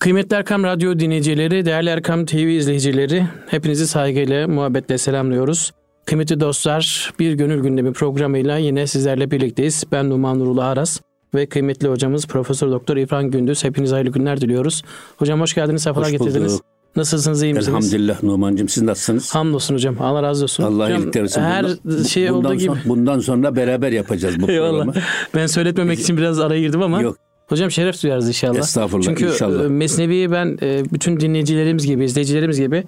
Kıymetli Erkam Radyo dinleyicileri, değerli Erkam TV izleyicileri, hepinizi saygıyla, muhabbetle selamlıyoruz. Kıymetli dostlar, Bir Gönül Gündemi programıyla yine sizlerle birlikteyiz. Ben Numan Nurullah Aras ve kıymetli hocamız Profesör Doktor İrfan Gündüz. Hepinize hayırlı günler diliyoruz. Hocam hoş geldiniz, sefalar hoş getirdiniz. Bulduk. Nasılsınız, iyi misiniz? Elhamdülillah Numan'cığım siz nasılsınız? Hamdolsun hocam. Allah razı olsun. Allah hocam, iyilik versin. Her bundan, şey bundan olduğu gibi. Bundan sonra beraber yapacağız bu Eyvallah. programı. Ben söyletmemek için biraz araya girdim ama. Yok Hocam şeref duyarız inşallah. estağfurullah Çünkü inşallah. e, Mesnevi'yi ben e, bütün dinleyicilerimiz gibi, izleyicilerimiz gibi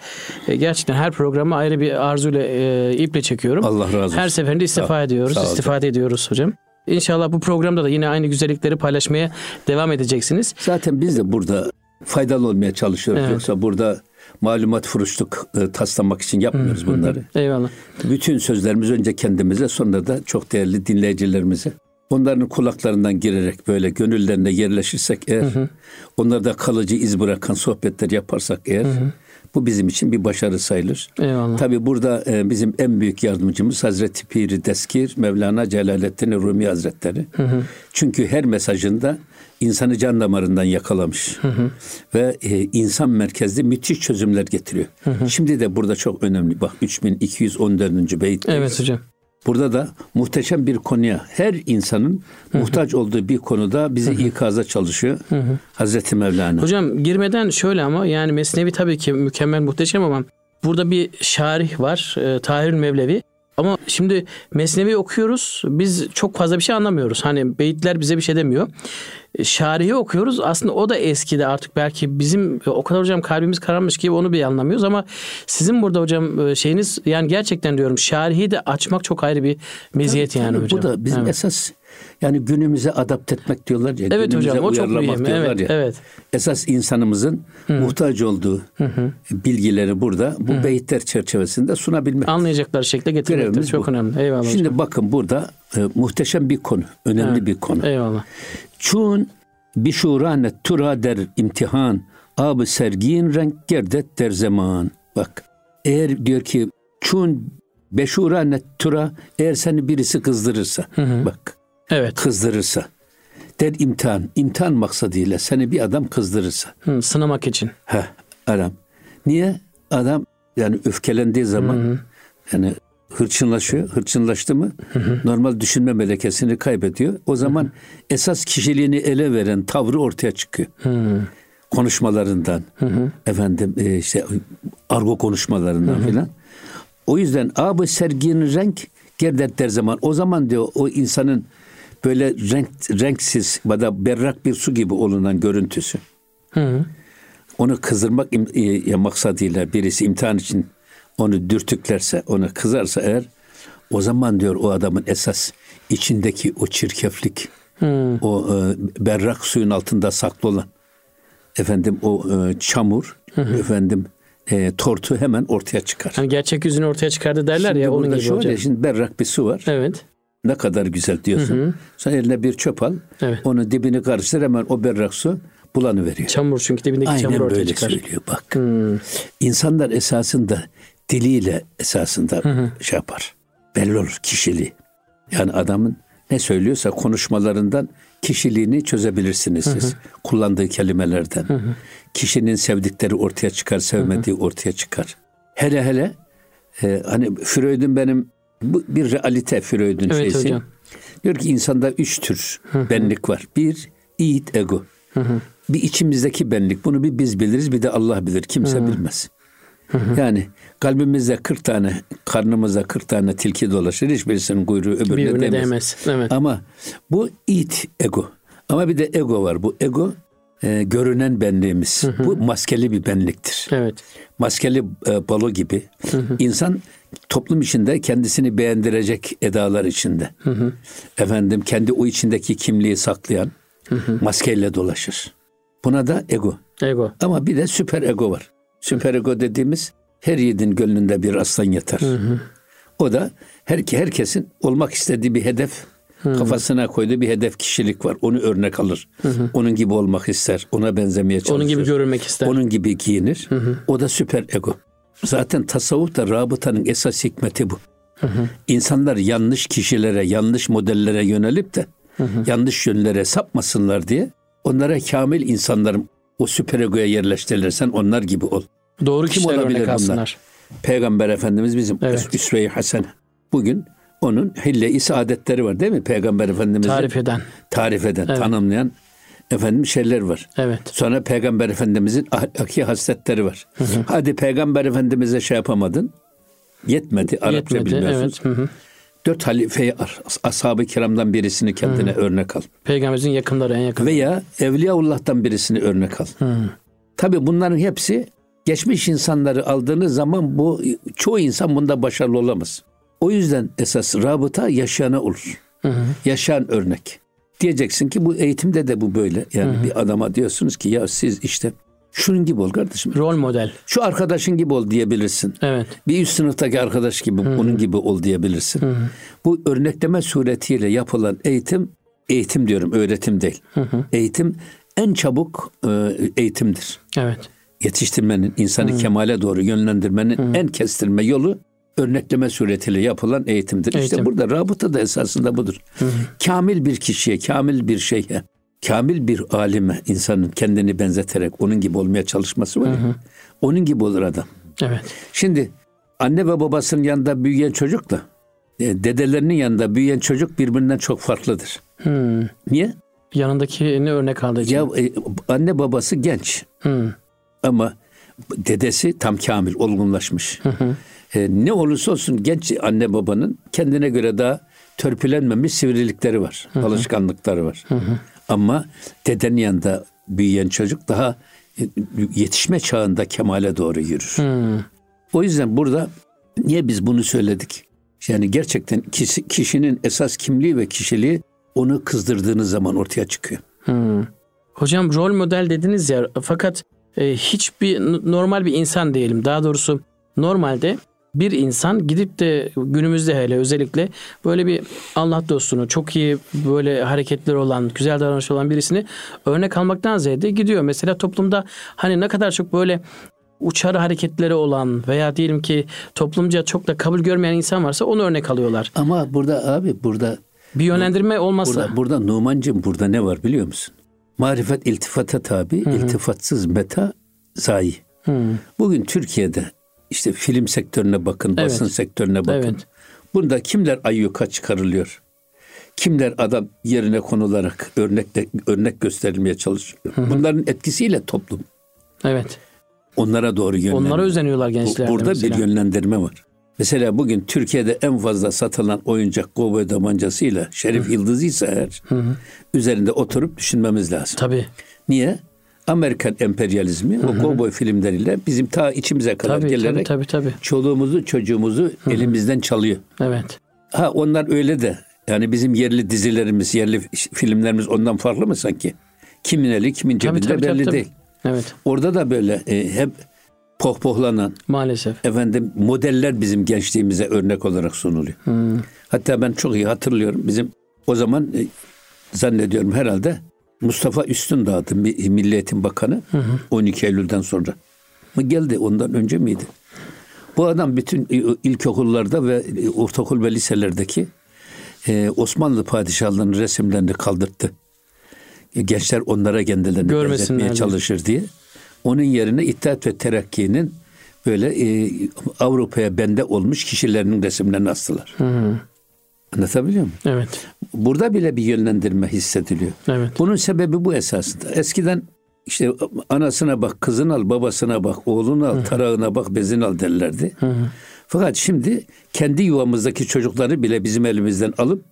e, gerçekten her programı ayrı bir arzuyla, iple çekiyorum. Allah razı olsun. Her seferinde istifa Sağ ediyoruz, Sağ istifade ediyoruz hocam. İnşallah bu programda da yine aynı güzellikleri paylaşmaya devam edeceksiniz. Zaten biz de burada faydalı olmaya çalışıyoruz. Evet. Yoksa burada malumat furuşluk e, taslamak için yapmıyoruz bunları. Eyvallah. Bütün sözlerimiz önce kendimize sonra da çok değerli dinleyicilerimize. Onların kulaklarından girerek böyle gönüllerine yerleşirsek eğer, onlarda kalıcı iz bırakan sohbetler yaparsak eğer, bu bizim için bir başarı sayılır. Eyvallah. Tabi burada e, bizim en büyük yardımcımız Hazreti Piri Deskir, Mevlana Celaleddin Rumi Hazretleri. Çünkü her mesajında insanı can damarından yakalamış. Ve e, insan merkezli müthiş çözümler getiriyor. Şimdi de burada çok önemli. Bak 3214. beyit. Evet hocam. Burada da muhteşem bir konuya, her insanın muhtaç olduğu bir konuda bizi ikaza çalışıyor. Hazreti Mevlana. Hocam girmeden şöyle ama yani Mesnevi tabii ki mükemmel muhteşem ama burada bir şarih var. E, Tahir Mevlevi. Ama şimdi Mesnevi okuyoruz. Biz çok fazla bir şey anlamıyoruz. Hani beyitler bize bir şey demiyor. E, Şarihi okuyoruz. Aslında o da eskide artık belki bizim o kadar hocam kalbimiz kararmış gibi onu bir anlamıyoruz ama sizin burada hocam e, şeyiniz yani gerçekten diyorum şarihi de açmak çok ayrı bir meziyet yani Tabii hocam. Bu da bizim Evet. esas yani günümüze adapt etmek diyorlar ya. Evet hocam o çok mühim. Evet, ya. evet. Esas insanımızın muhtaç olduğu bilgileri burada bu beyitler çerçevesinde sunabilmek. Anlayacakları şekilde getirmektir. Çok bu. önemli. Eyvallah Şimdi hocam. bakın burada e, muhteşem bir konu, önemli Evet. bir konu. Eyvallah. Çun bişurane tura der imtihan, abı sergin renk gerdet der zaman. Bak eğer diyor ki çun beşurane tura eğer seni birisi kızdırırsa bak Evet. kızdırırsa. Der imtihan. İmtihan maksadıyla seni bir adam kızdırırsa. Hı, sınamak için. ha adam. Niye? Adam yani öfkelendiği zaman yani hırçınlaşıyor. Hırçınlaştı mı? Normal düşünme melekesini kaybediyor. O zaman esas kişiliğini ele veren tavrı ortaya çıkıyor. Konuşmalarından. Efendim e, işte argo konuşmalarından filan. O yüzden abi sergin renk gerdet der zaman o zaman diyor o insanın böyle renk renksiz ya da berrak bir su gibi olunan görüntüsü Hı. onu kızdırmak im- e, maksadıyla birisi imtihan için onu dürtüklerse, ona kızarsa eğer o zaman diyor o adamın esas içindeki o çirkeflik, o e, berrak suyun altında saklı olan efendim o e, çamur, efendim e, tortu hemen ortaya çıkar. Hani gerçek yüzünü ortaya çıkardı derler Şimdi ya onun gibi hocam. şimdi berrak bir su var. Evet. Ne kadar güzel diyorsun. Sen eline bir çöp al. Evet. Onun dibini karıştır hemen o berrak su bulanı veriyor. Çamur çünkü dibindeki çamur Aynen ortaya böyle çıkar. söylüyor bak. İnsanlar esasında diliyle esasında şey yapar. Belli olur kişiliği. Yani adamın ne söylüyorsa konuşmalarından kişiliğini çözebilirsiniz siz. Kullandığı kelimelerden. Kişinin sevdikleri ortaya çıkar, sevmediği ortaya çıkar. Hele hele e, hani Freud'un benim bu bir realite Freud'un Evet şeysi. hocam. Diyor ki insanda üç tür benlik var. Bir, id ego. Bir içimizdeki benlik. Bunu bir biz biliriz bir de Allah bilir. Kimse bilmez. Yani kalbimizde 40 tane, karnımızda 40 tane tilki dolaşır. Hiçbirisinin kuyruğu öbürüne Birbirine değmez. değmez. Evet. Ama bu it ego. Ama bir de ego var. Bu ego e, görünen benliğimiz. Bu maskeli bir benliktir Evet. maskeli e, balo gibi insan toplum içinde kendisini beğendirecek edalar içinde. Efendim kendi o içindeki kimliği saklayan maskeyle dolaşır. Buna da ego. Ego. Ama bir de süper ego var. Süper ego dediğimiz her yiğidin gönlünde bir aslan yatar. O da her herkesin olmak istediği bir hedef kafasına koyduğu bir hedef kişilik var. Onu örnek alır. Onun gibi olmak ister. Ona benzemeye çalışır. Onun gibi görünmek ister. Onun gibi giyinir. O da süper ego. Zaten tasavvufta rabıtanın esas hikmeti bu. İnsanlar yanlış kişilere, yanlış modellere yönelip de yanlış yönlere sapmasınlar diye onlara kamil insanların o süperegoya yerleştirilirsen onlar gibi ol. Doğru Kim olabilir bunlar? Peygamber Efendimiz bizim Evet. üsve-i hasene. Bugün onun hille-i saadetleri var değil mi? Peygamber Efendimiz'in Tarif eden. tarif eden, Evet. tanımlayan efendim şeyler var. Evet. Sonra Peygamber Efendimiz'in ahlaki hasletleri var. Hadi Peygamber Efendimiz'e şey yapamadın. Yetmedi. Arapça Yetmedi. bilmiyorsun. Evet. Hı hı. Dört halifeyi as- ashab-ı kiramdan birisini kendine örnek al. Peygamberimizin yakınları en yakın. Veya Evliyaullah'tan birisini örnek al. Tabi bunların hepsi geçmiş insanları aldığınız zaman bu çoğu insan bunda başarılı olamaz. O yüzden esas rabıta yaşayana olur. Yaşayan örnek. Diyeceksin ki bu eğitimde de bu böyle. Yani bir adama diyorsunuz ki ya siz işte şunun gibi ol kardeşim. Rol model. Şu arkadaşın gibi ol diyebilirsin. Evet. Bir üst sınıftaki arkadaş gibi onun gibi ol diyebilirsin. Bu örnekleme suretiyle yapılan eğitim, eğitim diyorum öğretim değil. Eğitim en çabuk e, eğitimdir. Evet. Yetiştirmenin, insanı kemale doğru yönlendirmenin en kestirme yolu örnekleme suretiyle yapılan eğitimdir. Eğitim. İşte burada rabıta da esasında budur. Kamil bir kişiye, kamil bir şeye, kamil bir alime insanın kendini benzeterek onun gibi olmaya çalışması var onun gibi olur adam. Evet. Şimdi anne ve babasının yanında büyüyen çocukla e, dedelerinin yanında büyüyen çocuk birbirinden çok farklıdır. Hmm. Niye? Yanındakini örnek aldığı için. Ya e, anne babası genç Hmm. ama dedesi tam kamil, olgunlaşmış. E, ne olursa olsun genç anne babanın kendine göre daha törpülenmemiş sivrilikleri var, alışkanlıkları var. Ama dedenin yanında büyüyen çocuk daha e, yetişme çağında kemale doğru yürür. Hmm. O yüzden burada niye biz bunu söyledik? Yani gerçekten kişi- kişinin esas kimliği ve kişiliği onu kızdırdığınız zaman ortaya çıkıyor. Hmm. Hocam rol model dediniz ya fakat e, hiçbir normal bir insan diyelim. Daha doğrusu normalde bir insan gidip de günümüzde hele özellikle böyle bir Allah dostunu çok iyi böyle hareketleri olan, güzel davranışı olan birisini örnek almaktan ziyade gidiyor. Mesela toplumda hani ne kadar çok böyle uçarı hareketleri olan veya diyelim ki toplumca çok da kabul görmeyen insan varsa onu örnek alıyorlar. Ama burada abi burada Bir yönlendirme olmazsa. burada, burada Numancığım burada ne var biliyor musun? Marifet iltifata tabi, iltifatsız meta zayi. Hmm. Bugün Türkiye'de işte film sektörüne bakın, Evet. basın sektörüne bakın. Evet. Bunda kimler ayyuka çıkarılıyor? Kimler adam yerine konularak örnekle, örnek gösterilmeye çalışıyor? Bunların etkisiyle toplum Evet. onlara doğru yönleniyor. Onlara özeniyorlar Bu- gençler. Burada mesela. bir yönlendirme var. Mesela bugün Türkiye'de en fazla satılan oyuncak kovboy tabancasıyla Şerif Yıldızı ise eğer üzerinde oturup düşünmemiz lazım. Tabii. Niye? Amerikan emperyalizmi o kovboy filmleriyle bizim ta içimize kadar Tabii, tabii, gelerek tabii, tabii. çoluğumuzu çocuğumuzu elimizden çalıyor. Evet. Ha onlar öyle de yani bizim yerli dizilerimiz, yerli filmlerimiz ondan farklı mı sanki? Kimin eli kimin Tabii, cebinde tabii, tabii, belli tabii. değil. Evet. Orada da böyle e, hep pohpohlanan Maalesef. efendim modeller bizim gençliğimize örnek olarak sunuluyor. Hatta ben çok iyi hatırlıyorum bizim o zaman e, zannediyorum herhalde Mustafa Üstündağ'dı bir Milli Eğitim Bakanı 12 Eylül'den sonra mı geldi ondan önce miydi? Bu adam bütün e, ilkokullarda ve e, ortaokul ve liselerdeki e, Osmanlı padişahlarının resimlerini kaldırttı. Gençler onlara kendilerini benzetmeye çalışır diye. Onun yerine İttihat ve Terakki'nin böyle e, Avrupa'ya bende olmuş kişilerinin resimlerini astılar. Anlatabiliyor muyum? Evet. Burada bile bir yönlendirme hissediliyor. Evet. Bunun sebebi bu esasında. Eskiden işte anasına bak, kızını al, babasına bak, oğlunu al, tarağına bak, bezini al derlerdi. Fakat şimdi kendi yuvamızdaki çocukları bile bizim elimizden alıp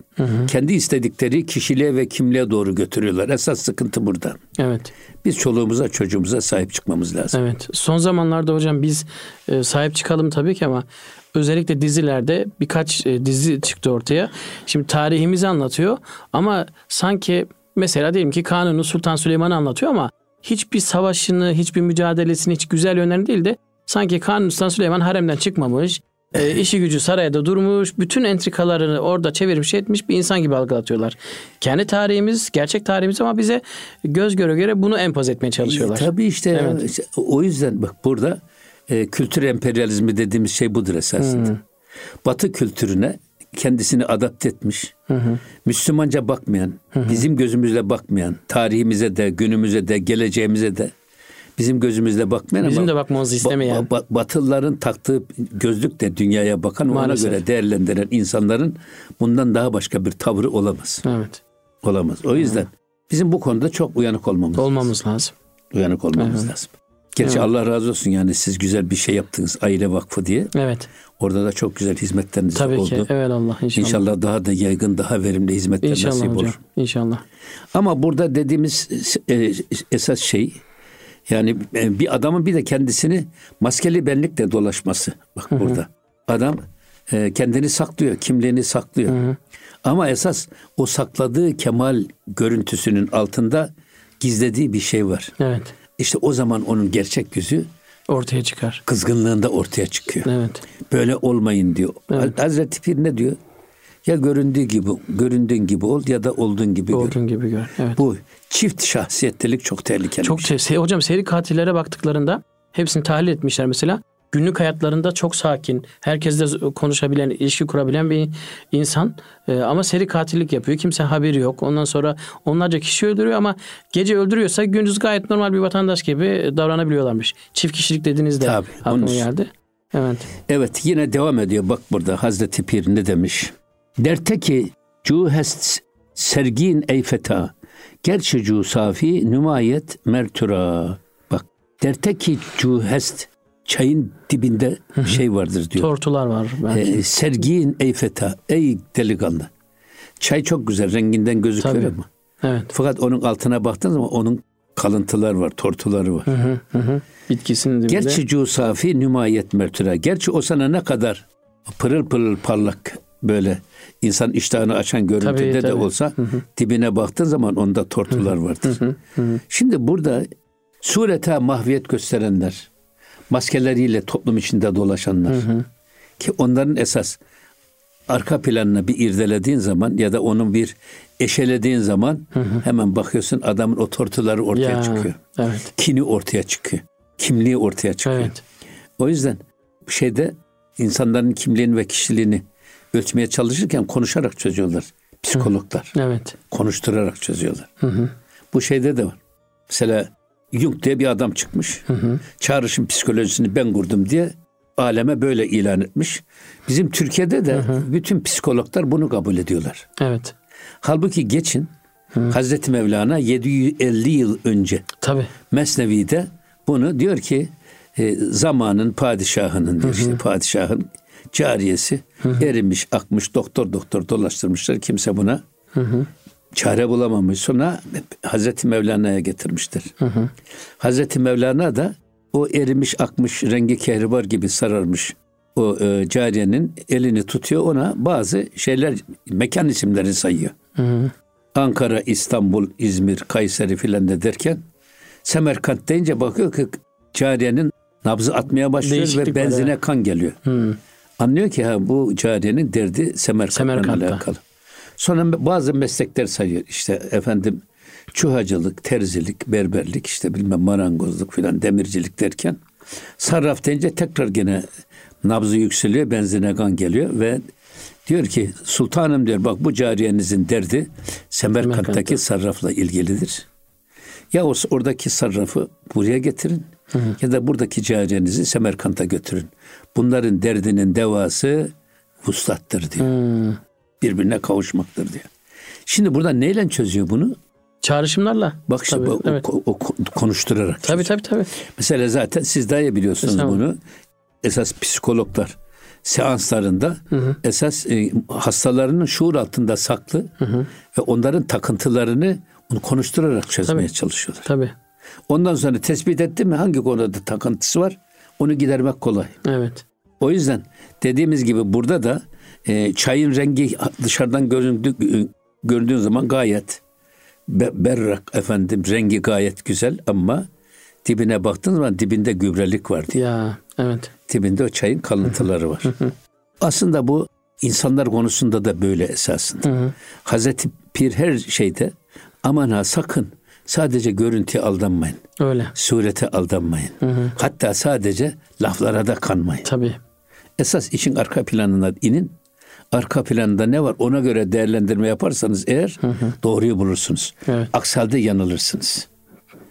kendi istedikleri kişiliğe ve kimliğe doğru götürüyorlar. Esas sıkıntı burada. Evet. Biz çoluğumuza, çocuğumuza sahip çıkmamız lazım. Evet. Son zamanlarda hocam biz e, sahip çıkalım tabii ki ama özellikle dizilerde birkaç e, dizi çıktı ortaya. Şimdi tarihimizi anlatıyor ama sanki mesela diyelim ki Kanuni Sultan Süleyman'ı anlatıyor ama hiçbir savaşını, hiçbir mücadelesini hiç güzel yönlerini değil de sanki Kanuni Sultan Süleyman haremden çıkmamış, e, işi gücü sarayda durmuş, bütün entrikalarını orada çevirmiş etmiş bir insan gibi algılatıyorlar. Kendi tarihimiz, gerçek tarihimiz ama bize göz göre göre bunu empoze etmeye çalışıyorlar. E, tabii işte, Evet. işte o yüzden bak burada e, kültür emperyalizmi dediğimiz şey budur esasında. Batı kültürüne kendisini adapte etmiş, Müslümanca bakmayan, bizim gözümüzle bakmayan, tarihimize de, günümüze de, geleceğimize de bizim gözümüzle bakmayan Bizim ama de bakmamızı istemeyen. ba- ba- Batılıların taktığı gözlük de dünyaya bakan Maalesef. ona göre değerlendiren insanların bundan daha başka bir tavrı olamaz. Evet. Olamaz. O yüzden bizim bu konuda çok uyanık olmamız Olmamız lazım. uyanık olmamız Evet. lazım. Gerçi Evet. Allah razı olsun yani siz güzel bir şey yaptınız Aile Vakfı diye. Evet. Orada da çok güzel hizmetleriniz Tabii oldu. ki. Evet Allah inşallah. İnşallah daha da yaygın, daha verimli hizmetler İnşallah nasip hocam. olur. İnşallah. Ama burada dediğimiz e, esas şey yani e, bir adamın bir de kendisini maskeli benlikle dolaşması. Bak burada. Adam e, kendini saklıyor, kimliğini saklıyor. Ama esas o sakladığı kemal görüntüsünün altında gizlediği bir şey var. Evet. İşte o zaman onun gerçek yüzü Ortaya çıkar. kızgınlığında ortaya çıkıyor. Evet. Böyle olmayın diyor. Evet. Hazreti Pir ne diyor? Ya göründüğü gibi, göründüğün gibi ol ya da olduğun gibi gör. Olduğun gibi gör. Evet. Bu çift şahsiyetlilik çok tehlikeli. Çok şey. Hocam seri katillere baktıklarında hepsini tahlil etmişler mesela. Günlük hayatlarında çok sakin, herkesle konuşabilen, ilişki kurabilen bir insan. Ee, ama seri katillik yapıyor. Kimse haberi yok. Ondan sonra onlarca kişi öldürüyor ama gece öldürüyorsa gündüz gayet normal bir vatandaş gibi davranabiliyorlarmış. Çift kişilik dediğinizde Tabii, aklıma onun geldi. Evet. Evet yine devam ediyor. Bak burada Hazreti Pir ne demiş? Derte ki cu hest sergin eyfeta. Gerçi cu safi nümayet mertura. Bak derte ki cu hest çayın dibinde şey vardır diyor. Tortular var. belki. Ee, sergin eyfeta. Ey delikanlı. Çay çok güzel renginden gözüküyor Tabii. ama. evet. Fakat onun altına baktığın zaman onun kalıntılar var, tortuları var. Hı hı, hı hı. Bitkisinin dibinde. Gerçi cu safi nümayet mertüra. Gerçi o sana ne kadar pırıl pırıl parlak böyle insan iştahını açan görüntüde Tabii, de tabii. olsa dibine baktığın zaman onda tortular vardır. Şimdi burada surete mahviyet gösterenler, maskeleriyle toplum içinde dolaşanlar ki onların esas arka planını bir irdelediğin zaman ya da onun bir eşelediğin zaman hemen bakıyorsun adamın o tortuları ortaya Ya, çıkıyor. Evet. Kini ortaya çıkıyor. Kimliği ortaya çıkıyor. Evet. O yüzden bu şeyde insanların kimliğini ve kişiliğini ölçmeye çalışırken konuşarak çözüyorlar. Psikologlar. Evet. Konuşturarak çözüyorlar. Bu şeyde de var. Mesela Jung diye bir adam çıkmış. Çağrışım psikolojisini ben kurdum diye aleme böyle ilan etmiş. Bizim Türkiye'de de bütün psikologlar bunu kabul ediyorlar. Evet. Halbuki geçin Hazreti Mevlana 750 yıl önce Tabii. Mesnevi'de bunu diyor ki e, zamanın padişahının diyor işte padişahın cariyesi erimiş akmış doktor doktor dolaştırmışlar kimse buna çare bulamamış sonra Hazreti Mevlana'ya getirmiştir. Hazreti Mevlana da o erimiş akmış rengi kehribar gibi sararmış o e, cariyenin elini tutuyor ona bazı şeyler mekan isimleri sayıyor. Ankara, İstanbul, İzmir, Kayseri filan de derken Semerkant deyince bakıyor ki cariyenin nabzı atmaya başlıyor Değişiklik ve benzine evet. kan geliyor. Anlıyor ki ha bu cariyenin derdi Semerkant'la Semerkant'ta. alakalı. Sonra bazı meslekler sayıyor. İşte efendim çuhacılık, terzilik, berberlik, işte bilmem marangozluk filan demircilik derken sarraf deyince tekrar gene nabzı yükseliyor, benzine kan geliyor ve diyor ki sultanım diyor bak bu cariyenizin derdi Semerkant'taki Semerkant'ta. sarrafla ilgilidir. Ya o, oradaki sarrafı buraya getirin ya da buradaki cariyenizi Semerkant'a götürün. Bunların derdinin devası vuslattır diyor. Hmm. Birbirine kavuşmaktır diyor. Şimdi burada neyle çözüyor bunu? Çağrışımlarla. Bak işte Tabii, o, evet. o- o konuşturarak. Tabii tabii tabii. Mesela zaten siz daha iyi biliyorsunuz bunu. Esas psikologlar seanslarında esas e, hastalarının şuur altında saklı ve onların takıntılarını onu konuşturarak çözmeye Tabii. çalışıyorlar. Tabii. Ondan sonra tespit etti mi hangi konuda takıntısı var onu gidermek kolay. Evet. O yüzden dediğimiz gibi burada da e, çayın rengi dışarıdan göründü, göründüğün zaman gayet be- berrak efendim rengi gayet güzel ama dibine baktığın zaman dibinde gübrelik var diye. Ya evet. Dibinde o çayın kalıntıları var. Aslında bu insanlar konusunda da böyle esasında. Hazreti Pir her şeyde aman ha sakın sadece görüntüye aldanmayın. Öyle. Surete aldanmayın. Hatta sadece laflara da kanmayın. Tabii. Esas işin arka planına inin. Arka planında ne var ona göre değerlendirme yaparsanız eğer doğruyu bulursunuz. Evet. Aksi halde yanılırsınız.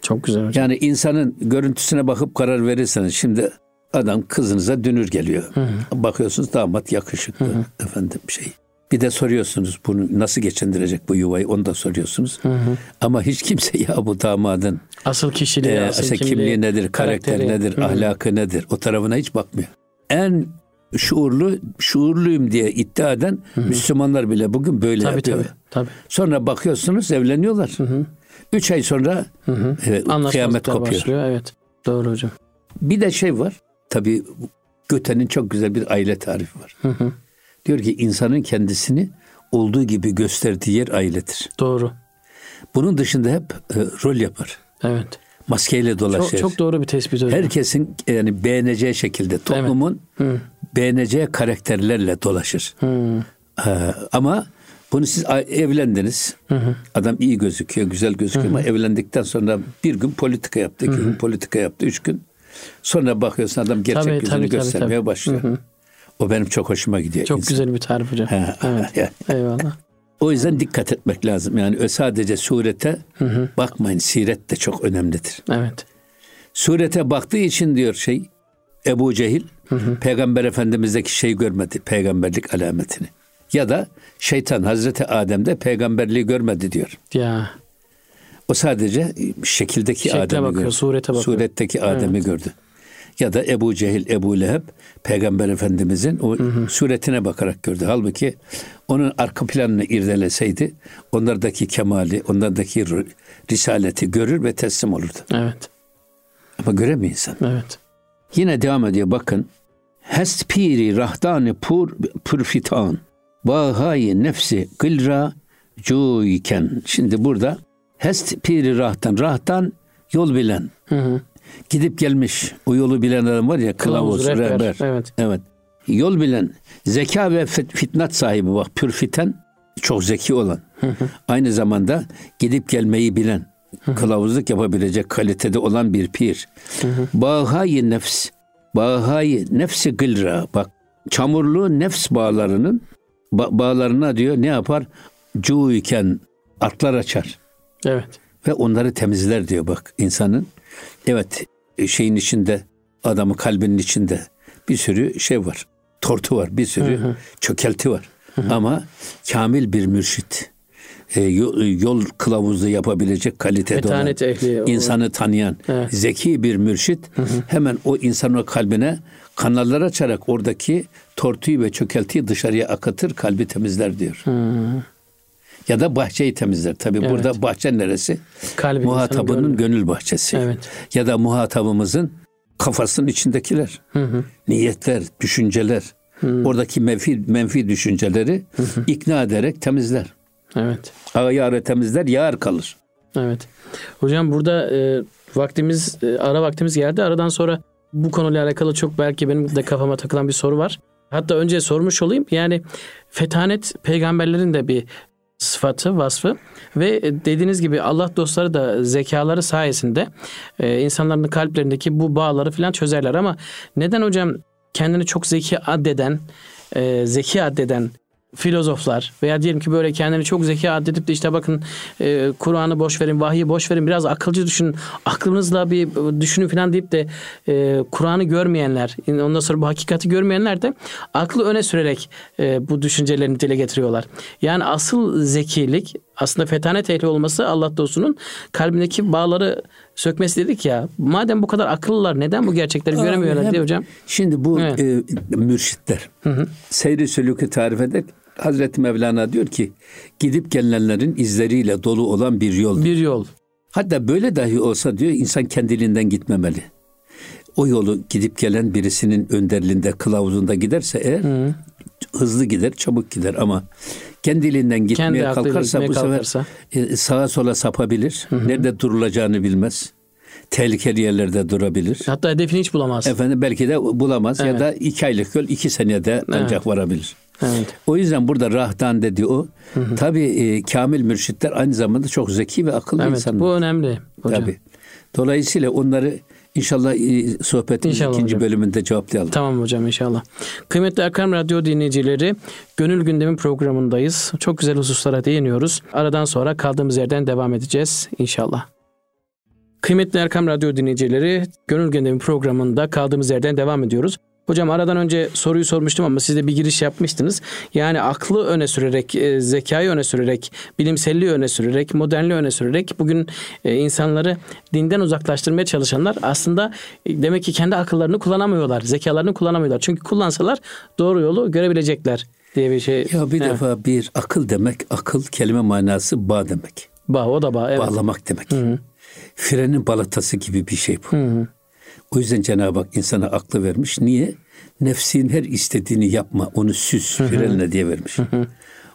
Çok güzel hocam. Yani insanın görüntüsüne bakıp karar verirseniz şimdi adam kızınıza dünür geliyor. Bakıyorsunuz damat yakışıklı efendim şey. Bir de soruyorsunuz bunu nasıl geçindirecek bu yuvayı onu da soruyorsunuz. Ama hiç kimse ya bu damadın Asıl kişiliği, e, asıl asıl kimliği, kimliği nedir, karakteri karakteri. nedir, Hı hı. ahlakı nedir o tarafına hiç bakmıyor. En şuurlu, şuurluyum diye iddia eden Müslümanlar bile bugün böyle Tabii yapıyor. tabii. tabii. Sonra bakıyorsunuz evleniyorlar. Üç ay sonra e, kıyamet kopuyor. başlıyor. Evet. Doğru hocam. Bir de şey var. Tabii Göte'nin çok güzel bir aile tarifi var. Diyor ki insanın kendisini olduğu gibi gösterdiği yer ailedir. Doğru. Bunun dışında hep e, rol yapar. Evet. Maskeyle dolaşır. Çok, çok doğru bir tespit hocam. Herkesin yani beğeneceği şekilde toplumun beğeneceği karakterlerle dolaşır. Hı. Ee, ama bunu siz evlendiniz. Adam iyi gözüküyor, güzel gözüküyor ama evlendikten sonra bir gün politika yaptı, iki gün politika yaptı, üç gün. Sonra bakıyorsun adam gerçek Tabii, yüzünü tabii, göstermeye tabii. başlıyor. O benim çok hoşuma gidiyor. Çok insan. güzel bir tarif hocam. Ha, Evet. Eyvallah. O yüzden dikkat etmek lazım. Yani ö- sadece surete bakmayın. Siret de çok önemlidir. Evet. Surete baktığı için diyor şey Ebu Cehil Peygamber Efendimiz'deki şeyi görmedi. Peygamberlik alametini. Ya da şeytan Hazreti Adem'de peygamberliği görmedi diyor. Ya. O sadece şekildeki Şekle Adem'i bakıyor, gördü. surete bakıyor. Suretteki Adem'i gördü. Ya da Ebu Cehil, Ebu Leheb Peygamber Efendimizin o suretine bakarak gördü. Halbuki onun arka planını irdeleseydi onlardaki kemali, onlardaki risaleti görür ve teslim olurdu. Evet. Ama göremiyor insan. Evet. Yine devam ediyor bakın. Hest piri rahdani pur pürfitan. Bahayi nefsi gılra cuyken. Şimdi burada hest piri rahtan. Rahtan yol bilen. Hı hı. Gidip gelmiş. O yolu bilen adam var ya kılavuz, Kılavuz, rehber. rehber. Evet. Evet. Yol bilen, zeka ve fit- fitnat sahibi bak pürfiten çok zeki olan. Aynı zamanda gidip gelmeyi bilen, kılavuzluk yapabilecek kalitede olan bir pir. Bahayi nefs, bahayi nefsi gılra. Bak çamurlu nefs bağlarının ba- bağlarına diyor ne yapar? Cuğuyken atlar açar Evet. ve onları temizler diyor bak insanın. Evet e, şeyin içinde adamın kalbinin içinde bir sürü şey var. Tortu var, bir sürü çökelti var. Ama kamil bir mürşit. e, yol, yol kılavuzu yapabilecek kalitede olan, Metanet ehli. o- insanı tanıyan, Evet. zeki bir mürşit hemen o insanın o kalbine kanallar açarak oradaki tortuyu ve çökeltiyi dışarıya akıtır, kalbi temizler diyor. Ya da bahçeyi temizler. Tabi Evet. burada bahçe neresi? Kalbi Muhatabının gönül bahçesi. Evet. Ya da muhatabımızın kafasının içindekiler. Niyetler, düşünceler. Oradaki menfi, menfi düşünceleri ikna ederek temizler. Evet. Ayarı temizler, yağar kalır. Evet. Hocam burada e, vaktimiz e, ara vaktimiz geldi. Aradan sonra bu konuyla alakalı çok belki benim de kafama takılan bir soru var. Hatta önce sormuş olayım. Yani fetanet peygamberlerin de bir sıfatı, vasfı ve dediğiniz gibi Allah dostları da zekaları sayesinde e, insanların kalplerindeki bu bağları falan çözerler. Ama neden hocam kendini çok zeki addeden, e, zeki addeden filozoflar veya diyelim ki böyle kendini çok zeki addedip de işte bakın e, Kur'an'ı boş verin, vahyi boş verin, biraz akılcı düşünün, aklınızla bir düşünün falan deyip de e, Kur'an'ı görmeyenler, ondan sonra bu hakikati görmeyenler de aklı öne sürerek e, bu düşüncelerini dile getiriyorlar. Yani asıl zekilik aslında fetanet ehli olması Allah dostunun kalbindeki bağları sökmesi dedik ya. Madem bu kadar akıllılar neden bu gerçekleri göremiyorlar diye hocam. Şimdi bu Evet. e, mürşitler seyri sülükü tarif eder. Hazreti Mevlana diyor ki gidip gelenlerin izleriyle dolu olan bir yol. Bir yol. Hatta böyle dahi olsa diyor insan kendiliğinden gitmemeli. O yolu gidip gelen birisinin önderliğinde, kılavuzunda giderse eğer hızlı gider, çabuk gider ama kendiliğinden gitmeye Kendi kalkarsa bu sefer kalkarsa. e, sağa sola sapabilir. Nerede durulacağını bilmez. Tehlikeli yerlerde durabilir. Hatta hedefini hiç bulamaz. Efendim belki de bulamaz ya Evet. da iki aylık yol iki senede ancak varabilir. Evet. O yüzden burada rahtan dedi o. Tabii e, kamil mürşitler aynı zamanda çok zeki ve akıllı Evet. insanlar. Bu önemli hocam. Tabii. Dolayısıyla onları inşallah e, sohbetin İnşallah ikinci hocam. bölümünde cevaplayalım. Tamam hocam inşallah. Kıymetli Erkam Radyo dinleyicileri, Gönül Gündemi programındayız. Çok güzel hususlara değiniyoruz. Aradan sonra kaldığımız yerden devam edeceğiz inşallah. Kıymetli Erkam Radyo dinleyicileri, Gönül Gündemi programında kaldığımız yerden devam ediyoruz. Hocam aradan önce soruyu sormuştum ama siz de bir giriş yapmıştınız. Yani aklı öne sürerek, e, zekayı öne sürerek, bilimselliği öne sürerek, modernliği öne sürerek bugün e, insanları dinden uzaklaştırmaya çalışanlar aslında e, demek ki kendi akıllarını kullanamıyorlar, zekalarını kullanamıyorlar. Çünkü kullansalar doğru yolu görebilecekler diye bir şey. Ya bir evet. defa bir akıl demek, akıl kelime manası bağ demek. Bağ o da bağ evet. Bağlamak demek. Hı-hı. Frenin balatası gibi bir şey bu. Hı-hı. O yüzden Cenab-ı Hak insana aklı vermiş. Niye? Nefsin her istediğini yapma, onu süs, frenle diye vermiş.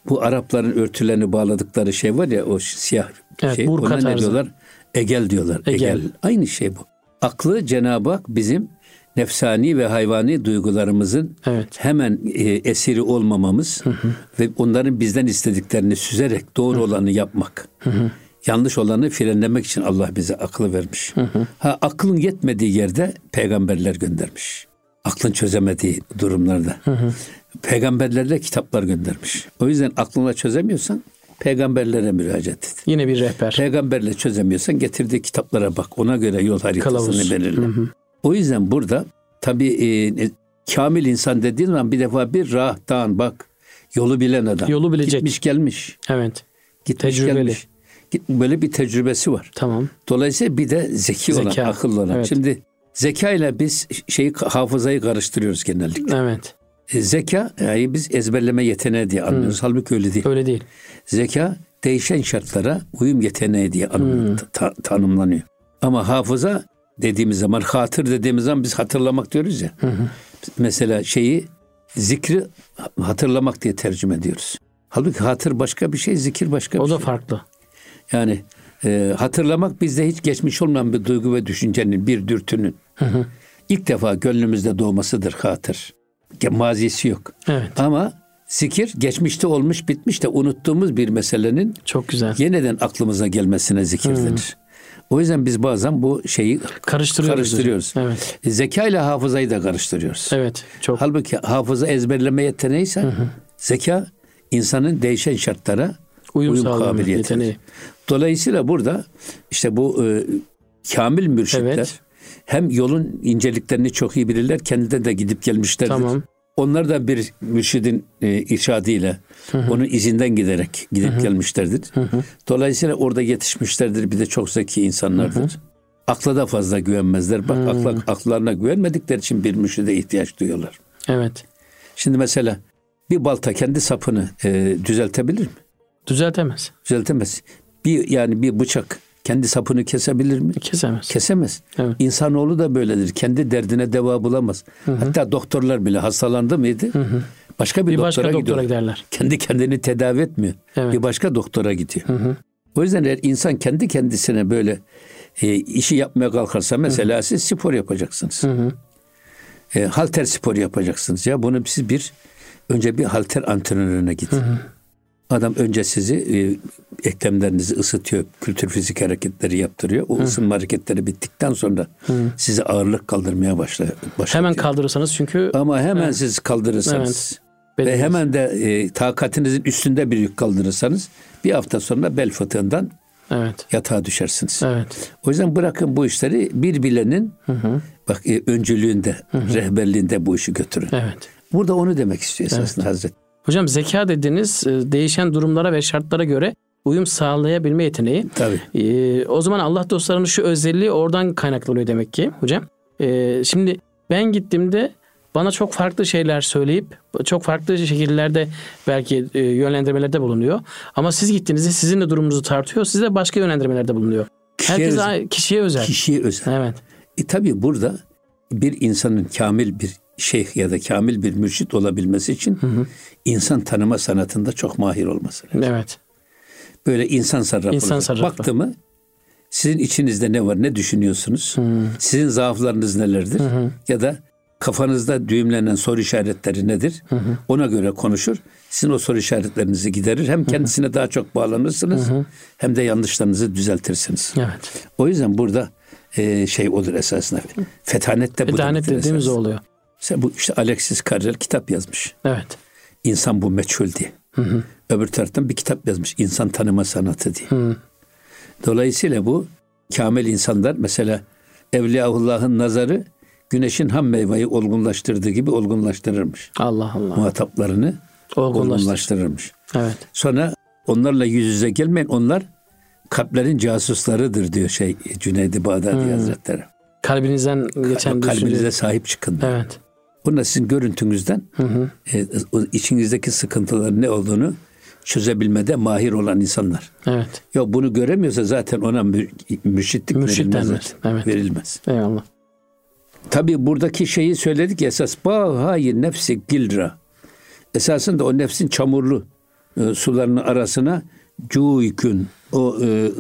Bu Arapların örtülerini bağladıkları şey var ya o siyah evet, şey. Ona tarzı. ne diyorlar? Egel diyorlar. Egel. Egel. Aynı şey bu. Aklı Cenab-ı Hak bizim nefsani ve hayvani duygularımızın evet. hemen e, esiri olmamamız hı hı. ve onların bizden istediklerini süzerek doğru hı. olanı yapmak. Hı hı. Yanlış olanı frenlemek için Allah bize aklı vermiş. Hı hı. Ha aklın yetmediği yerde peygamberler göndermiş. Aklın çözemediği durumlarda. Hı hı. Peygamberlerle kitaplar göndermiş. O yüzden aklına çözemiyorsan peygamberlere müracaat et. Yine bir rehber. Peygamberle çözemiyorsan getirdiği kitaplara bak. Ona göre yol haritasını Kılavuz. belirle. Hı hı. O yüzden burada tabii e, kamil insan dediğin zaman bir defa bir rahtan bak yolu bilen adam. Yolu bilecek. Gitmiş gelmiş. Evet. Gitmiş Tecrübeli. gelmiş. Böyle bir tecrübesi var. Tamam. Dolayısıyla bir de zeki Zeka. olan, akıllı olan. Evet. Şimdi zeka ile biz şeyi hafızayı karıştırıyoruz genellikle. Evet. E, zeka yani biz ezberleme yeteneği diye anlıyoruz. Hmm. Halbuki öyle değil. Öyle değil. Zeka değişen şartlara uyum yeteneği diye anım, hmm. ta, tanımlanıyor. Ama hafıza dediğimiz zaman, hatır dediğimiz zaman biz hatırlamak diyoruz ya. Hı hı. Mesela şeyi zikri hatırlamak diye tercüme ediyoruz. Halbuki hatır başka bir şey, zikir başka o bir şey. O da farklı. Yani e, hatırlamak bizde hiç geçmiş olmayan bir duygu ve düşüncenin, bir dürtünün hı hı. ilk defa gönlümüzde doğmasıdır hatır. Mazisi yok. Evet. Ama zikir geçmişte olmuş bitmiş de unuttuğumuz bir meselenin çok güzel. Yeniden aklımıza gelmesine zikir denir. O yüzden biz bazen bu şeyi karıştırıyoruz. karıştırıyoruz. Evet. E, zeka ile hafızayı da karıştırıyoruz. Evet. Çok. Halbuki hafıza ezberleme yeteneğiyse hı hı. zeka insanın değişen şartlara uyum, uyum kabiliyeti. Yeteneği. Dolayısıyla burada işte bu e, kamil mürşitler evet. hem yolun inceliklerini çok iyi bilirler, kendileri de gidip gelmişlerdir. Tamam. Onlar da bir mürşidin e, irşadıyla hı hı. onun izinden giderek gidip hı hı. gelmişlerdir. Hı hı. Dolayısıyla orada yetişmişlerdir. Bir de çok zeki insanlardır. Hı hı. Akla da fazla güvenmezler. Bak hı. akla, aklarına güvenmedikleri için bir mürşide ihtiyaç duyuyorlar. Evet. Şimdi mesela bir balta kendi sapını e, düzeltebilir mi? Düzeltemez. Düzeltemez. Bir yani bir bıçak kendi sapını kesebilir mi? Kesemez. Kesemez. Evet. İnsanoğlu da böyledir. Kendi derdine deva bulamaz. Hı hı. Hatta doktorlar bile hastalandı mıydı? Hı hı. Başka bir, bir doktora, başka doktora giderler. Kendi kendini tedavi etmiyor. Evet. Bir başka doktora gidiyor. Hı hı. O yüzden eğer insan kendi kendisine böyle e, işi yapmaya kalkarsa mesela hı hı. siz spor yapacaksınız. E, halter spor yapacaksınız. Ya bunu siz bir önce bir halter antrenörüne gidin. Hı hı. Adam önce sizi e, eklemlerinizi ısıtıyor, kültür fizik hareketleri yaptırıyor. O Hı. ısınma hareketleri bittikten sonra Hı. size ağırlık kaldırmaya başlıyor. Hemen kaldırırsanız çünkü ama hemen evet. siz kaldırırsanız evet. ve hemen de e, takatinizin üstünde bir yük kaldırırsanız bir hafta sonra bel fıtığından evet. yatağa düşersiniz. Evet. O yüzden bırakın bu işleri bir bilenin hı hı. bak e, öncülüğünde, hı hı. rehberliğinde bu işi götürün. Evet. Burada onu demek istiyor esasında evet. Hazret. Hocam zeka dediğiniz e, değişen durumlara ve şartlara göre uyum sağlayabilme yeteneği. Tabii. Ee, o zaman Allah dostlarının şu özelliği oradan kaynaklanıyor demek ki hocam. Ee, şimdi ben gittiğimde bana çok farklı şeyler söyleyip çok farklı şekillerde belki e, yönlendirmelerde bulunuyor. Ama siz gittiğinizde sizin de durumunuzu tartıyor. Size başka yönlendirmelerde bulunuyor. Kişiye Herkes özel. kişiye özel. Kişiye özel. Evet. E tabi burada bir insanın kamil bir şeyh ya da kamil bir mürşit olabilmesi için hı hı. insan tanıma sanatında çok mahir olması lazım. Evet. Böyle insan sarrafı. İnsan sarrafı. Baktı mı sizin içinizde ne var, ne düşünüyorsunuz? Hı. Sizin zaaflarınız nelerdir? Hı hı. Ya da kafanızda düğümlenen soru işaretleri nedir? Hı hı. Ona göre konuşur. Sizin o soru işaretlerinizi giderir. Hem kendisine hı hı. daha çok bağlanırsınız hı hı. hem de yanlışlarınızı düzeltirsiniz. Evet. O yüzden burada e, şey olur esasında. Fetanet de bu. Fetanet dediğimiz esasında. oluyor. Sen bu işte Alexis Carrel kitap yazmış. Evet. İnsan bu meçhul diye. Hı hı. Öbür taraftan bir kitap yazmış. İnsan tanıma sanatı diye. Hı. Dolayısıyla bu kamil insanlar mesela Evliyaullah'ın nazarı güneşin ham meyveyi olgunlaştırdığı gibi olgunlaştırırmış. Allah Allah. Muhataplarını Olgunlaştır. olgunlaştırırmış. Evet. Sonra onlarla yüz yüze gelmeyin. Onlar kalplerin casuslarıdır diyor şey Cüneydi Bağdadi Hazretleri. Kalbinizden geçen Kalbinize düşünce. sahip çıkın. Evet. Bununla sizin görüntünüzden e, o içinizdeki sıkıntıların ne olduğunu çözebilmede mahir olan insanlar. Evet. Yok bunu göremiyorsa zaten ona mür, mürşitlik Mürşit verilmez. denmez. Evet. Verilmez. Eyvallah. Tabii buradaki şeyi söyledik ya, esas bahayi nefsi gilra. Esasında o nefsin çamurlu e, sularının arasına cuykün o e,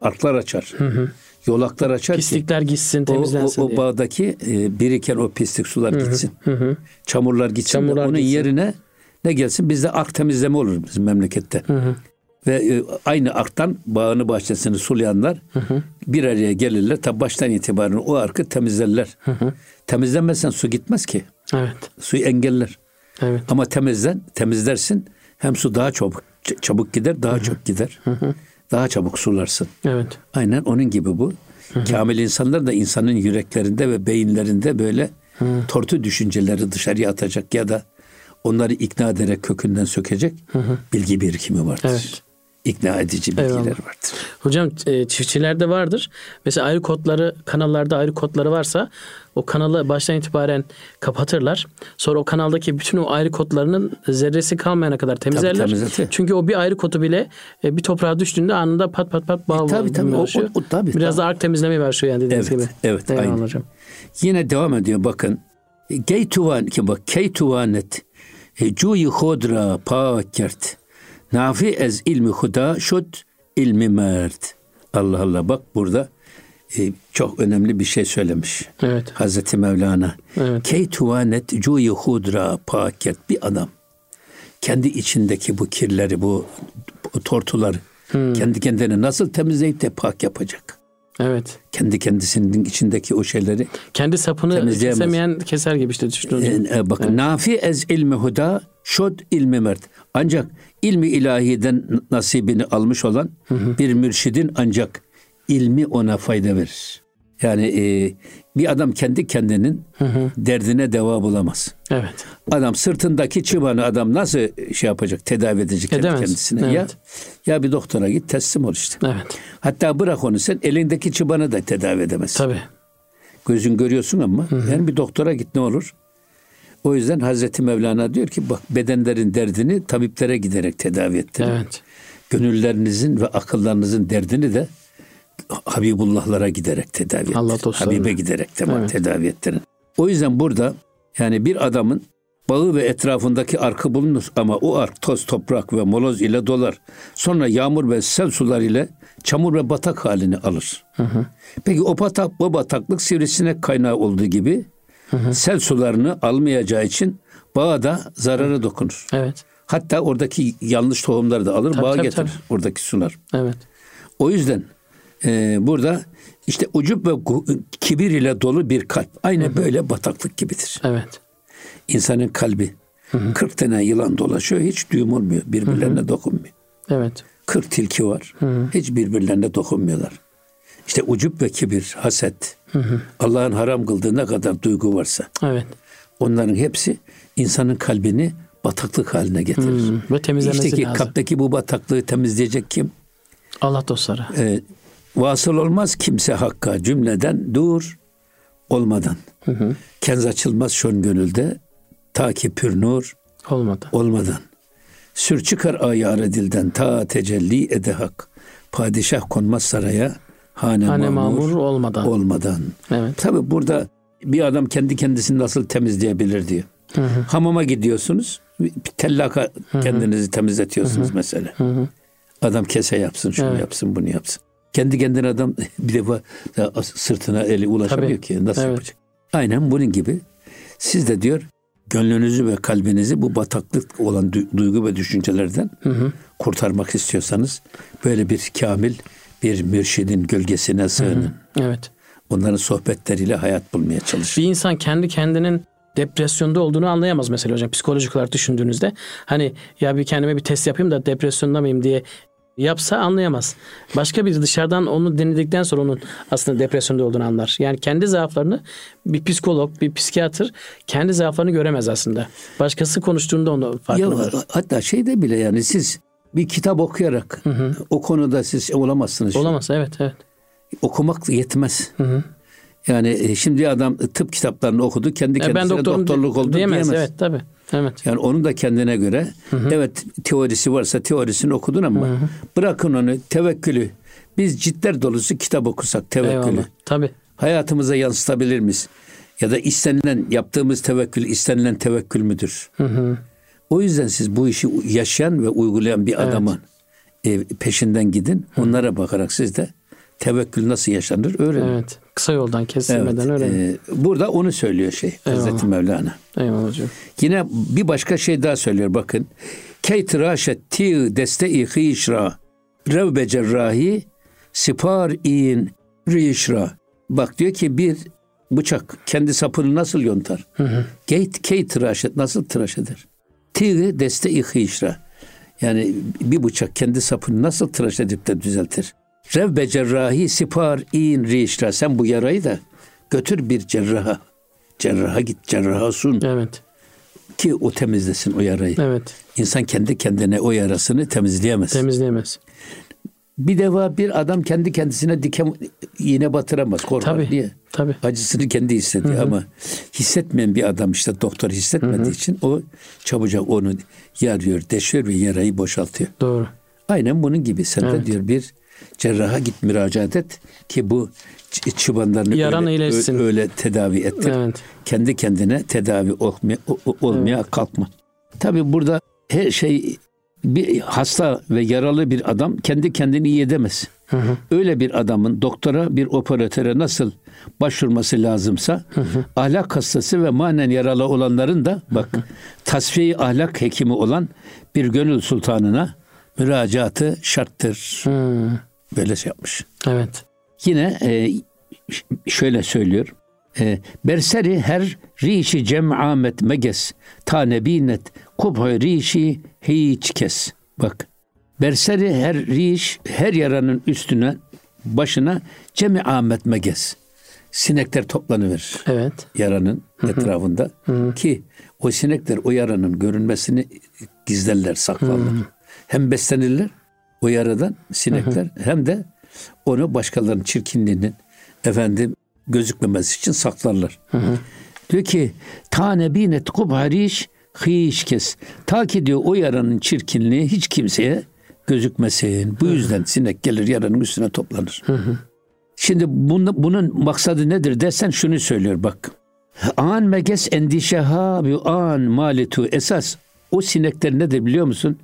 arklar açar. Yolaklar açar ki Pislikler gitsin, o, temizlensin o, o diye. bağdaki e, biriken o pislik sular gitsin. Çamurlar gitsin. Çamurlar onun gitsin. yerine ne gelsin? Bizde ark temizleme olur bizim memlekette. Ve e, aynı arktan bağını bahçesini sulayanlar bir araya gelirler. Tabi baştan itibaren o arkı temizlerler. Temizlenmezsen su gitmez ki. Evet. Suyu engeller. Evet. Ama temizlen, temizlersin. Hem su daha çabuk çabuk gider, daha çok gider. Daha çabuk sularsın. Evet. Aynen onun gibi bu. Kamil insanlar da insanın yüreklerinde ve beyinlerinde böyle tortu düşünceleri dışarıya atacak ya da onları ikna ederek kökünden sökecek bilgi birikimi vardır. Evet. İkna edici bilgiler Eyvallah. vardır. Hocam e, çiftçilerde vardır. Mesela ayrı kodları, kanallarda ayrı kodları varsa o kanalı baştan itibaren kapatırlar. Sonra o kanaldaki bütün o ayrı kodlarının zerresi kalmayana kadar temizlerler. temizletiyor. Çünkü o bir ayrı kodu bile e, bir toprağa düştüğünde anında pat pat pat bağ E, tabii, tabii. O- o- o- tabii, Biraz tabii. da ark temizlemeye başlıyor yani dediğiniz Evet, gibi. evet, Eyvallah aynen. hocam. Yine devam ediyor bakın. Geytuvan ki bak keytuvanet e, cuyi hodra pakert nafi ez ilmi huda şud ilmi mert. Allah Allah bak burada e, çok önemli bir şey söylemiş. Evet. Hazreti Mevlana. Evet. Keytuvanet cuyi hudra pakert bir adam. Kendi içindeki bu kirleri, bu, bu tortuları kendi kendine nasıl temizleyip de pak yapacak? Evet. Kendi kendisinin içindeki o şeyleri Kendi sapını kesemeyen keser gibi işte düşünün hocam. E, e, bak nafi ez ilmi huda şod ilmi mert. Ancak ilmi ilahiden nasibini almış olan bir mürşidin ancak ilmi ona fayda verir. Yani e, bir adam kendi kendinin derdine deva bulamaz. Evet. Adam sırtındaki çıbanı adam nasıl şey yapacak, tedavi edecek kendi Edemez. kendisine? Evet. Ya ya bir doktora git teslim ol işte. Evet. Hatta bırak onu sen elindeki çıbanı da tedavi edemezsin. Tabii. Gözün görüyorsun ama yani bir doktora git ne olur? O yüzden Hazreti Mevlana diyor ki bak bedenlerin derdini tabiplere giderek tedavi ettirin. Evet. Gönüllerinizin ve akıllarınızın derdini de Habibullah'lara giderek tedavi ettirin. Allah dostlarına. Habibe giderek de Evet. tedavi ettirin. O yüzden burada yani bir adamın bağı ve etrafındaki arkı bulunur ama o ark toz, toprak ve moloz ile dolar. Sonra yağmur ve sel sular ile çamur ve batak halini alır. Peki o batak, o bataklık sivrisinek kaynağı olduğu gibi sel sularını almayacağı için bağa da zararı dokunur. Evet. Hatta oradaki yanlış tohumları da alır, Tabii, bağa tabii, getirir tabii. oradaki sular. Evet. O yüzden e, burada işte ucup ve kibir ile dolu bir kalp. Aynı böyle bataklık gibidir. Evet. İnsanın kalbi. 40 tane yılan dolaşıyor, hiç düğüm olmuyor. Birbirlerine dokunmuyor. Evet. 40 tilki var. Hiç birbirlerine dokunmuyorlar. İşte ucup ve kibir, haset. Allah'ın haram kıldığı ne kadar duygu varsa Evet. onların hepsi insanın kalbini bataklık haline getirir. Ve temizlenmesi İşte ki lazım. kalpteki bu bataklığı temizleyecek kim? Allah dostları. e, vasıl olmaz kimse hakka cümleden dur olmadan. Kenz açılmaz şön gönülde ta ki pür nur Olmadı. olmadan. Sür çıkar ayarı dilden ta tecelli ede hak. Padişah konmaz saraya hane, Hane mamur, mamur olmadan. olmadan. Evet. Tabi burada bir adam kendi kendisini nasıl temizleyebilir diyor. Hamama gidiyorsunuz. Bir tellaka kendinizi temizletiyorsunuz mesela. Adam kese yapsın, şunu Evet. yapsın, bunu yapsın. Kendi kendine adam bir defa sırtına eli ulaşamıyor Tabii. ki. Nasıl Evet. yapacak? Aynen bunun gibi. Siz de diyor gönlünüzü ve kalbinizi bu bataklık olan du- duygu ve düşüncelerden kurtarmak istiyorsanız böyle bir kamil bir mürşidin gölgesine sığının. Evet. Onların sohbetleriyle hayat bulmaya çalışın. Bir insan kendi kendinin depresyonda olduğunu anlayamaz mesela hocam psikolojik olarak düşündüğünüzde. Hani ya bir kendime bir test yapayım da depresyonda mıyım diye yapsa anlayamaz. Başka bir dışarıdan onu dinledikten sonra onun aslında depresyonda olduğunu anlar. Yani kendi zaaflarını bir psikolog, bir psikiyatr kendi zaaflarını göremez aslında. Başkası konuştuğunda onu farkına varır. hatta şeyde bile yani siz bir kitap okuyarak o konuda siz olamazsınız. Olamaz evet evet. Okumak yetmez. Yani e, şimdi adam tıp kitaplarını okudu. Kendi E, ben kendisine doktorluk oldu diyemez. diyemez. Evet tabii. Evet. Yani onun da kendine göre evet teorisi varsa teorisini okudun ama bırakın onu tevekkülü. Biz cidder dolusu kitap okusak tevekkülü. Eyvallah. Tabii. Hayatımıza yansıtabilir miyiz? Ya da istenilen yaptığımız tevekkül istenilen tevekkül müdür? O yüzden siz bu işi yaşayan ve uygulayan bir adamın e, peşinden gidin. Onlara bakarak siz de tevekkül nasıl yaşanır öğrenin. Evet. Kısa yoldan kesilmeden Evet, öğrenin. e, burada onu söylüyor şey Hazreti Mevlana. Eyvallah hocam. Yine bir başka şey daha söylüyor bakın. Keyt raşet ti deste-i hişra revbe cerrahi sipar in rişra. Bak diyor ki bir bıçak kendi sapını nasıl yontar? Keyt keyt raşet nasıl tıraş eder? Ti deste-i hişra. Yani bir bıçak kendi sapını nasıl tıraş edip de düzeltir? Revbe cerrahi sipar in rişra. Sen bu yarayı da götür bir cerraha. Cerraha git, cerraha sun Evet. ki o temizlesin o yarayı. Evet. İnsan kendi kendine o yarasını temizleyemez. Temizleyemez. Bir defa bir adam kendi kendisine diken iğne batıramaz. Korkar. Tabii. Niye? Tabii. Acısını kendi hissediyor ama hissetmeyen bir adam işte doktor hissetmediği için o çabucak onu yarıyor, deşiyor ve yarayı boşaltıyor. Doğru. Aynen bunun gibi. Sen de Evet. diyor bir cerraha git müracaat et ki bu çıbanlarını Yaran öyle, iyileşsin. öyle tedavi ettir. Evet. Kendi kendine tedavi olmaya, olmaya kalkma. Tabii burada her şey bir hasta ve yaralı bir adam kendi kendini iyi edemez. Öyle bir adamın doktora bir operatöre nasıl başvurması lazımsa ahlak hastası ve manen yaralı olanların da bak tasfiye ahlak hekimi olan bir gönül sultanına müracaatı şarttır. Hı. Böyle şey yapmış. Evet. Yine e, şöyle söylüyor. E, Berseri her rişi cem'amet meges ta kubhu rişi hiç kes. Bak. Berseri her riş her yaranın üstüne başına cemi amet meges. Sinekler toplanıverir Evet. yaranın etrafında ki o sinekler o yaranın görünmesini gizlerler, saklarlar. Hem beslenirler o yaradan sinekler hem de onu başkalarının çirkinliğinin efendim gözükmemesi için saklarlar. Diyor ki tane binet kubhariş hiç kes. Ta ki diyor o yaranın çirkinliği hiç kimseye gözükmesin. Bu yüzden sinek gelir yaranın üstüne toplanır. Şimdi bunu, bunun maksadı nedir dersen şunu söylüyor bak. An meges endişeha bi an malitu esas o sinekler nedir biliyor musun?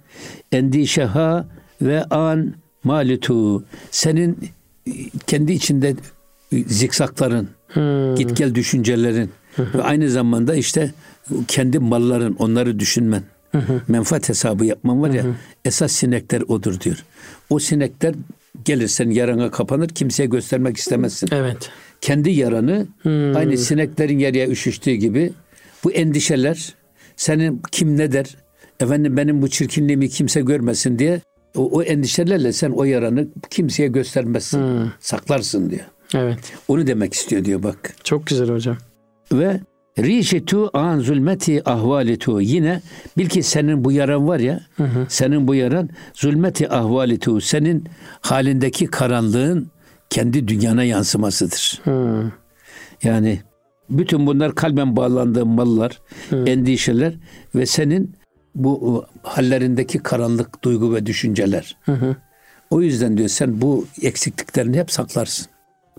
Endişeha ve an malitu senin kendi içinde zikzakların, git gel düşüncelerin ve aynı zamanda işte kendi malların onları düşünmen. Menfaat hesabı yapman var ya esas sinekler odur diyor. O sinekler gelir senin yarana kapanır kimseye göstermek istemezsin Evet. kendi yaranı aynı sineklerin yarıya üşüştüğü gibi bu endişeler senin kim ne der efendim benim bu çirkinliğimi kimse görmesin diye o, o endişelerle sen o yaranı kimseye göstermezsin. Saklarsın diyor. Evet. Onu demek istiyor diyor bak. Çok güzel hocam. Ve rişetu an zulmeti ahvalitu yine bil ki senin bu yaran var ya senin bu yaran zulmeti ahvalitu senin halindeki karanlığın kendi dünyana yansımasıdır. Hı. Yani bütün bunlar kalben bağlandığın mallar, endişeler ve senin bu e, hallerindeki karanlık duygu ve düşünceler. O yüzden diyor sen bu eksikliklerini hep saklarsın.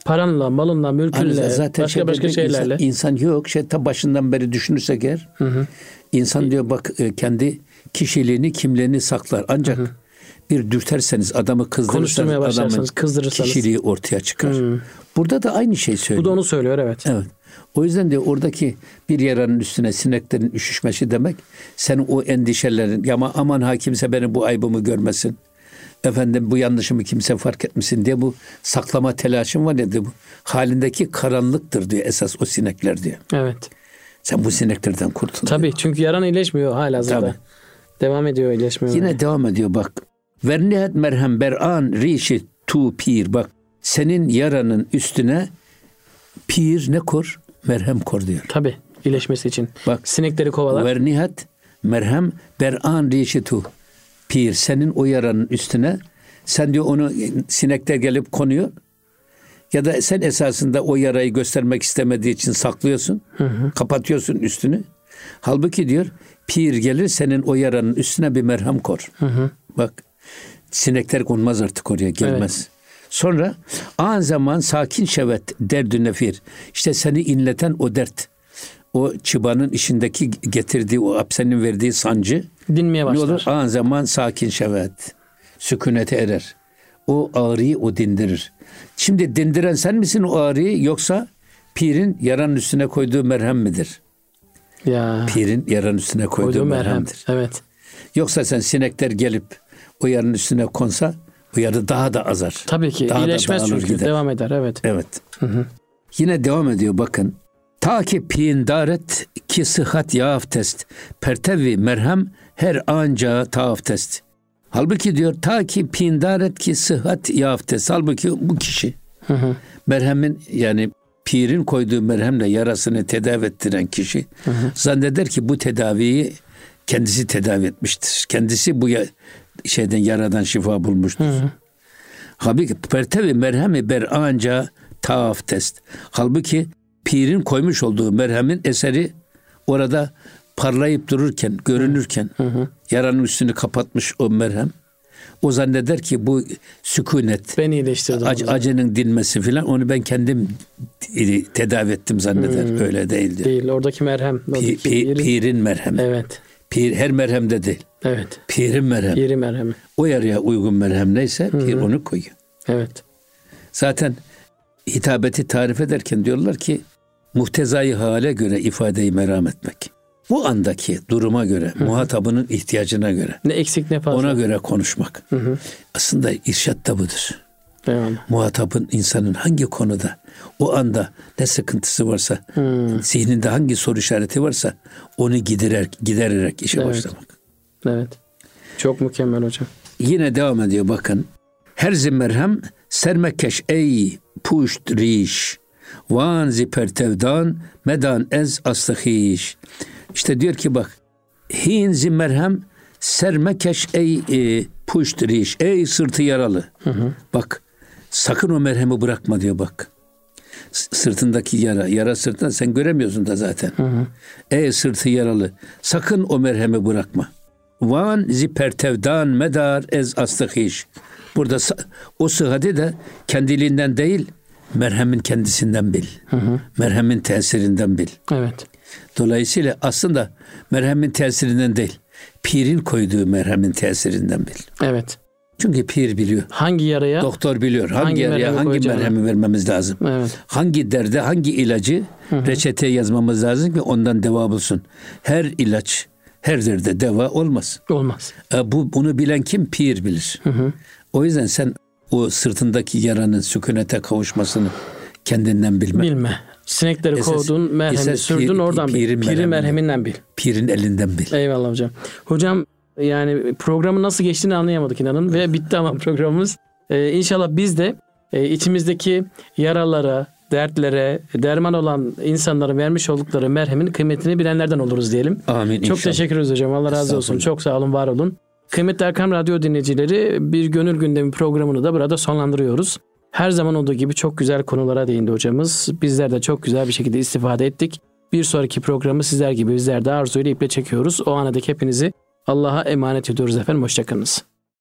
Paranla, malınla, mülkünle, Hani zaten başka şey başka şeylerle. Insan, insan yok. Şey ta başından beri düşünürsek eğer insan diyor bak e, kendi kişiliğini, kimliğini saklar. Ancak bir dürterseniz adamı kızdırırsanız adamın kızdırırsanız. kişiliği ortaya çıkar. Burada da aynı şey söylüyor. Bu da onu söylüyor evet. Evet. O yüzden de oradaki bir yaranın üstüne sineklerin üşüşmesi demek senin o endişelerin ya ama aman ha kimse benim bu aybımı görmesin. Efendim bu yanlışımı kimse fark etmesin diye bu saklama telaşın var ya diyor, bu halindeki karanlıktır diyor esas o sinekler diyor. Evet. Sen bu sineklerden kurtul. diyor. Tabii çünkü yaran iyileşmiyor hala Tabii. zaten. Devam ediyor iyileşmiyor. Yine devam ediyor bak. Vernihat merhem beran rişi tu pir. Bak senin yaranın üstüne pir ne kor? Merhem kor diyor. Tabi iyileşmesi için. Bak. Sinekleri kovalar. Vernihat merhem beran rişi tu. Pir senin o yaranın üstüne sen diyor onu sinekler gelip konuyor. Ya da sen esasında o yarayı göstermek istemediği için saklıyorsun. Kapatıyorsun üstünü. Halbuki diyor pir gelir senin o yaranın üstüne bir merhem kor. Bak sinekler konmaz artık oraya gelmez. Sonra an zaman sakin şevet derdü nefir. İşte seni inleten o dert. O çıbanın içindeki getirdiği o apsenin verdiği sancı Dinmeye ne başlar. olur? An zaman sakin şevet. Sükunete erer. O ağrıyı o dindirir. Şimdi dindiren sen misin o ağrıyı yoksa pirin yaranın üstüne koyduğu merhem midir? Ya. Pirin yaranın üstüne koyduğu Koyduğum merhem. merhemdir. Evet. Yoksa sen sinekler gelip o yaranın üstüne konsa o yarı daha da azar. Tabii ki Daha da iyileşmez dağılır çünkü. gider. Devam eder evet. Evet. Yine devam ediyor bakın. Ta ki pindaret ki sıhhat yaaf test. Pertevi merhem her anca taaf test. Halbuki diyor ta ki pindaret ki sıhhat yaaf test. Halbuki bu kişi merhemin yani pirin koyduğu merhemle yarasını tedavi ettiren kişi zanneder ki bu tedaviyi kendisi tedavi etmiştir. Kendisi bu ya- şeyden yaradan şifa bulmuştur. Halbuki pertevi merhemi ber anca taaf test. Halbuki pirin koymuş olduğu merhemin eseri orada parlayıp dururken, görünürken yaranın üstünü kapatmış o merhem. O zanneder ki bu sükunet, Beni iyileştirdi. ac- acının dinmesi filan onu ben kendim tedavi ettim zanneder. Öyle değildir. Değil. Oradaki merhem. Pi- Oradaki pi- yeri- pirin merhemi. Evet. Pir her merhemde değil. Evet. Pirin merhemi. Yeri merhemi. O yarıya uygun merhem neyse pir onu koyuyor. Evet. Zaten hitabeti tarif ederken diyorlar ki muhtezai hale göre ifadeyi meram etmek. Bu andaki duruma göre, muhatabının ihtiyacına göre, Ne eksik ne fazla. ona göre konuşmak. Aslında irşat da budur. Eyvallah. Muhatabın insanın hangi konuda, o anda ne sıkıntısı varsa, zihninde hangi soru işareti varsa onu giderer, gidererek işe Evet. başlamak. Evet. Çok mükemmel hocam. Yine devam ediyor bakın. Her zimmerhem sermekeş ey puşt riş. Van zipertevdan medan ez astahiş. İşte diyor ki bak. Hin zimmerhem sermekeş ey e, puşt riş. Ey sırtı yaralı. Bak sakın o merhemi bırakma diyor bak. Sırtındaki yara, yara sırtında sen göremiyorsun da zaten. Ey sırtı yaralı, sakın o merhemi bırakma. Van zipertevdan medar ez astahiş. Burada o sıhhati de kendiliğinden değil, merhemin kendisinden bil. Merhemin tesirinden bil. Evet. Dolayısıyla aslında merhemin tesirinden değil, pirin koyduğu merhemin tesirinden bil. Evet. Çünkü pir biliyor. Hangi yaraya? Doktor biliyor hangi, Hangi yaraya merhemi hangi koyacağını. merhemi vermemiz lazım. Evet. Hangi derde hangi ilacı reçeteye yazmamız lazım ki ondan deva bulsun. Her ilaç her derde deva olmaz. Olmaz. E, bu bunu bilen kim? Pir bilir. O yüzden sen o sırtındaki yaranın sükunete kavuşmasını kendinden bilme. Bilme. Sinekleri Esas- kovdun, merhemi sürdün pir- oradan bil. pirin Piri merheminden. bil. Pirin elinden bil. Eyvallah hocam. Hocam yani programın nasıl geçtiğini anlayamadık inanın ve bitti ama programımız. Ee, inşallah biz de e, içimizdeki yaralara, dertlere, derman olan insanların vermiş oldukları merhemin kıymetini bilenlerden oluruz diyelim. Amin Çok inşallah. teşekkür ederiz hocam. Allah razı olsun. Çok sağ olun, var olun. Kıymetli Erkam Radyo dinleyicileri bir gönül gündemi programını da burada sonlandırıyoruz. Her zaman olduğu gibi çok güzel konulara değindi hocamız. Bizler de çok güzel bir şekilde istifade ettik. Bir sonraki programı sizler gibi bizler de arzuyla iple çekiyoruz. O ana dek hepinizi Allah'a emanet ediyoruz efendim. Hoşçakalınız.